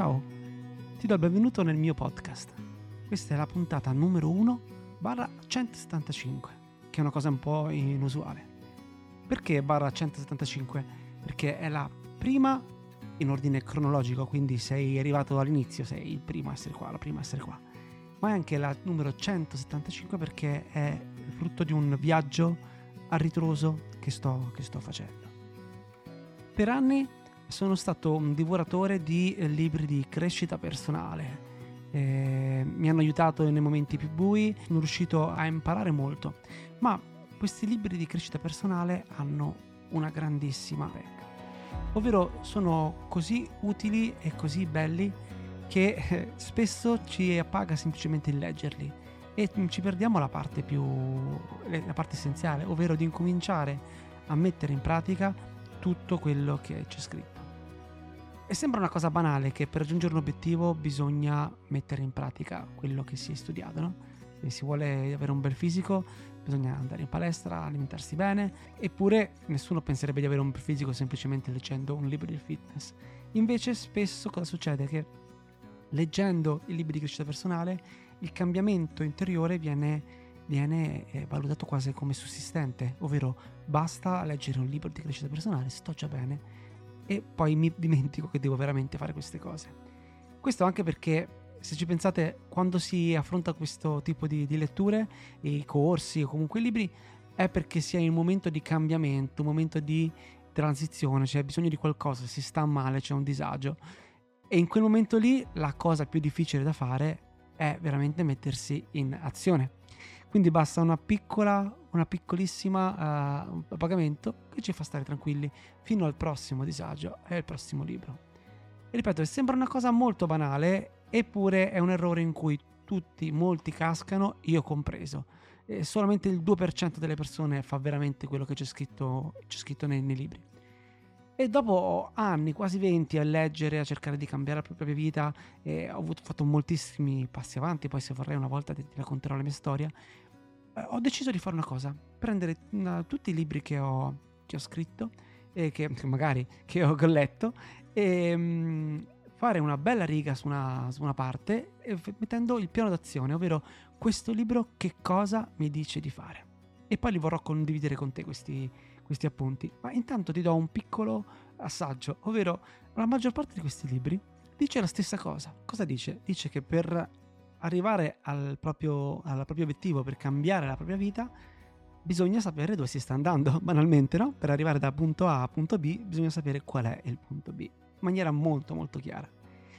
Ciao, ti do il benvenuto nel mio podcast. Questa è la puntata numero 1 barra 175, che è una cosa un po' inusuale. Perché barra 175? Perché è la prima in ordine cronologico, quindi sei arrivato all'inizio, sei il primo a essere qua, la prima a essere qua. Ma è anche la numero 175 perché è frutto di un viaggio a ritroso che sto, che sto facendo. Per anni sono stato un divoratore di eh, libri di crescita personale. Eh, mi hanno aiutato nei momenti più bui, sono riuscito a imparare molto, ma questi libri di crescita personale hanno una grandissima pecca, ovvero sono così utili e così belli che eh, spesso ci appaga semplicemente il leggerli e ci perdiamo la parte più la parte essenziale, ovvero di incominciare a mettere in pratica tutto quello che c'è scritto. E sembra una cosa banale che per raggiungere un obiettivo bisogna mettere in pratica quello che si è studiato, no? Se si vuole avere un bel fisico bisogna andare in palestra, alimentarsi bene, eppure nessuno penserebbe di avere un bel fisico semplicemente leggendo un libro di fitness. Invece spesso cosa succede? Che leggendo i libri di crescita personale il cambiamento interiore viene, viene eh, valutato quasi come sussistente, ovvero basta leggere un libro di crescita personale, sto già bene e poi mi dimentico che devo veramente fare queste cose. Questo anche perché se ci pensate, quando si affronta questo tipo di, di letture, i corsi o comunque i libri, è perché si è in un momento di cambiamento, un momento di transizione, c'è bisogno di qualcosa, si sta male, c'è un disagio. E in quel momento lì la cosa più difficile da fare è veramente mettersi in azione. Quindi basta una piccola, una piccolissima uh, pagamento che ci fa stare tranquilli fino al prossimo disagio e al prossimo libro. E ripeto, sembra una cosa molto banale, eppure è un errore in cui tutti, molti cascano, io compreso. E solamente il 2% delle persone fa veramente quello che c'è scritto, c'è scritto nei, nei libri. E dopo anni, quasi 20, a leggere, a cercare di cambiare la propria vita, ho avuto, fatto moltissimi passi avanti, poi se vorrei una volta ti, racconterò la mia storia, eh, ho deciso di fare una cosa, prendere uh, tutti i libri che ho, che ho scritto e che, magari che ho letto e um, fare una bella riga su una, su una parte mettendo il piano d'azione, ovvero questo libro che cosa mi dice di fare. E poi li vorrò condividere con te questi, questi appunti. Ma intanto ti do un piccolo assaggio, ovvero la maggior parte di questi libri dice la stessa cosa. Cosa dice? Dice che per arrivare al proprio, al proprio obiettivo, per cambiare la propria vita, bisogna sapere dove si sta andando, banalmente, no? Per arrivare da punto A a punto B bisogna sapere qual è il punto B, in maniera molto molto chiara.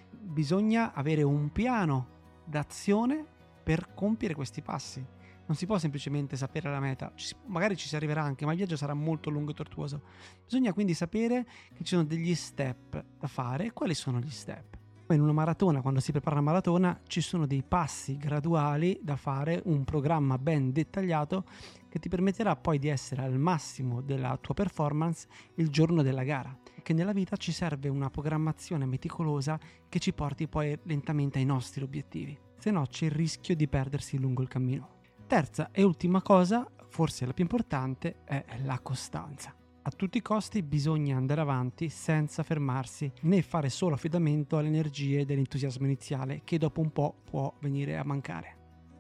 Bisogna avere un piano d'azione per compiere questi passi. Non si può semplicemente sapere la meta, ci, magari ci si arriverà anche, ma il viaggio sarà molto lungo e tortuoso. Bisogna quindi sapere che ci sono degli step da fare. Quali sono gli step? in una maratona, quando si prepara una maratona, ci sono dei passi graduali da fare, un programma ben dettagliato che ti permetterà poi di essere al massimo della tua performance il giorno della gara. Che nella vita ci serve una programmazione meticolosa che ci porti poi lentamente ai nostri obiettivi, se no c'è il rischio di perdersi lungo il cammino. Terza e ultima cosa, forse la più importante, è la costanza a tutti i costi bisogna andare avanti senza fermarsi né fare solo affidamento alle energie dell'entusiasmo iniziale che dopo un po' può venire a mancare.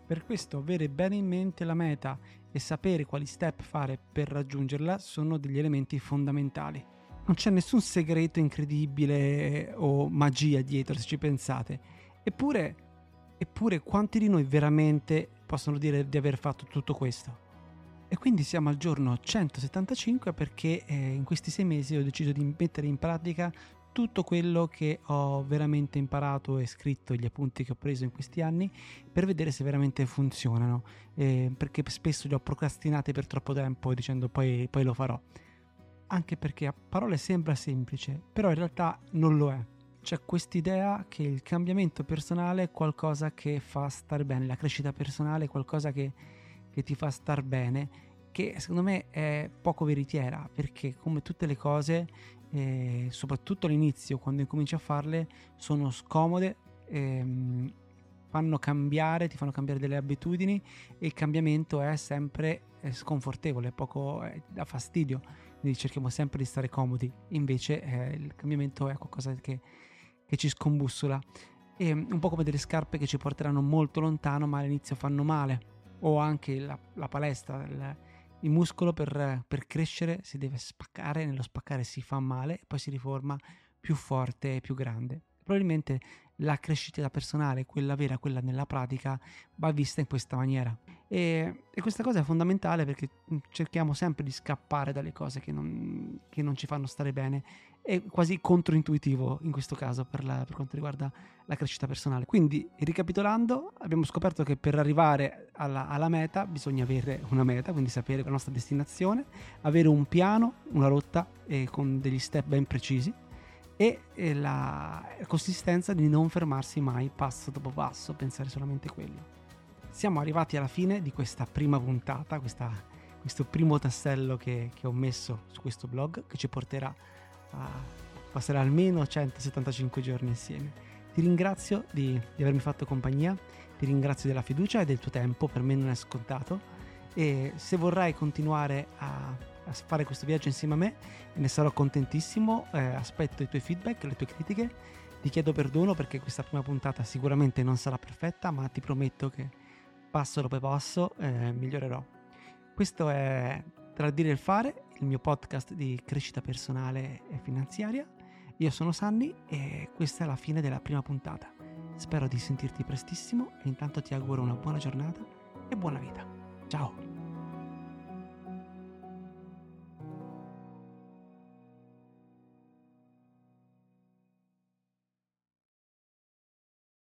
Per questo avere bene in mente la meta e sapere quali step fare per raggiungerla sono degli elementi fondamentali. Non c'è nessun segreto incredibile o magia dietro se ci pensate. Eppure, eppure quanti di noi veramente possono dire di aver fatto tutto questo? E quindi siamo al giorno 175 perché eh, in questi sei mesi ho deciso di mettere in pratica tutto quello che ho veramente imparato e scritto, gli appunti che ho preso in questi anni, per vedere se veramente funzionano, eh, perché spesso li ho procrastinati per troppo tempo dicendo poi, poi lo farò. Anche perché a parole sembra semplice, però in realtà non lo è. C'è quest'idea che il cambiamento personale è qualcosa che fa stare bene, la crescita personale è qualcosa che che ti fa star bene, che secondo me è poco veritiera, perché come tutte le cose, eh, soprattutto all'inizio, quando incominci a farle, sono scomode, ehm, fanno cambiare, ti fanno cambiare delle abitudini e il cambiamento è sempre è sconfortevole, poco eh, dà fastidio, quindi cerchiamo sempre di stare comodi, invece eh, il cambiamento è qualcosa che, che ci scombussola. E un po' come delle scarpe che ci porteranno molto lontano, ma all'inizio fanno male. O anche la, la palestra, il, il muscolo per, per, crescere si deve spaccare, nello spaccare si fa male e poi si riforma più forte e più grande. Probabilmente la crescita personale, quella vera, quella nella pratica, va vista in questa maniera. E, e, questa cosa è fondamentale perché cerchiamo sempre di scappare dalle cose che non, che non ci fanno stare bene. È quasi controintuitivo in questo caso per, la, per, quanto riguarda la crescita personale. Quindi, ricapitolando, abbiamo scoperto che per arrivare alla, alla meta bisogna avere una meta, quindi sapere la nostra destinazione, avere un piano, una rotta e con degli step ben precisi e la consistenza di non fermarsi mai passo dopo passo, pensare solamente a quello. Siamo arrivati alla fine di questa prima puntata, questa, questo primo tassello che, che, ho messo su questo blog che ci porterà a passare almeno 175 giorni insieme. Ti ringrazio di, di avermi fatto compagnia, ti ringrazio della fiducia e del tuo tempo, per me non è scontato e se vorrai continuare a a fare questo viaggio insieme a me e ne sarò contentissimo. Eh, aspetto i tuoi feedback, le tue critiche. Ti chiedo perdono perché questa prima puntata sicuramente non sarà perfetta, ma ti prometto che passo dopo passo eh, migliorerò. Questo è Tra il dire e il fare, il mio podcast di crescita personale e finanziaria. Io sono Sanni e questa è la fine della prima puntata. Spero di sentirti prestissimo e intanto ti auguro una buona giornata e buona vita. Ciao!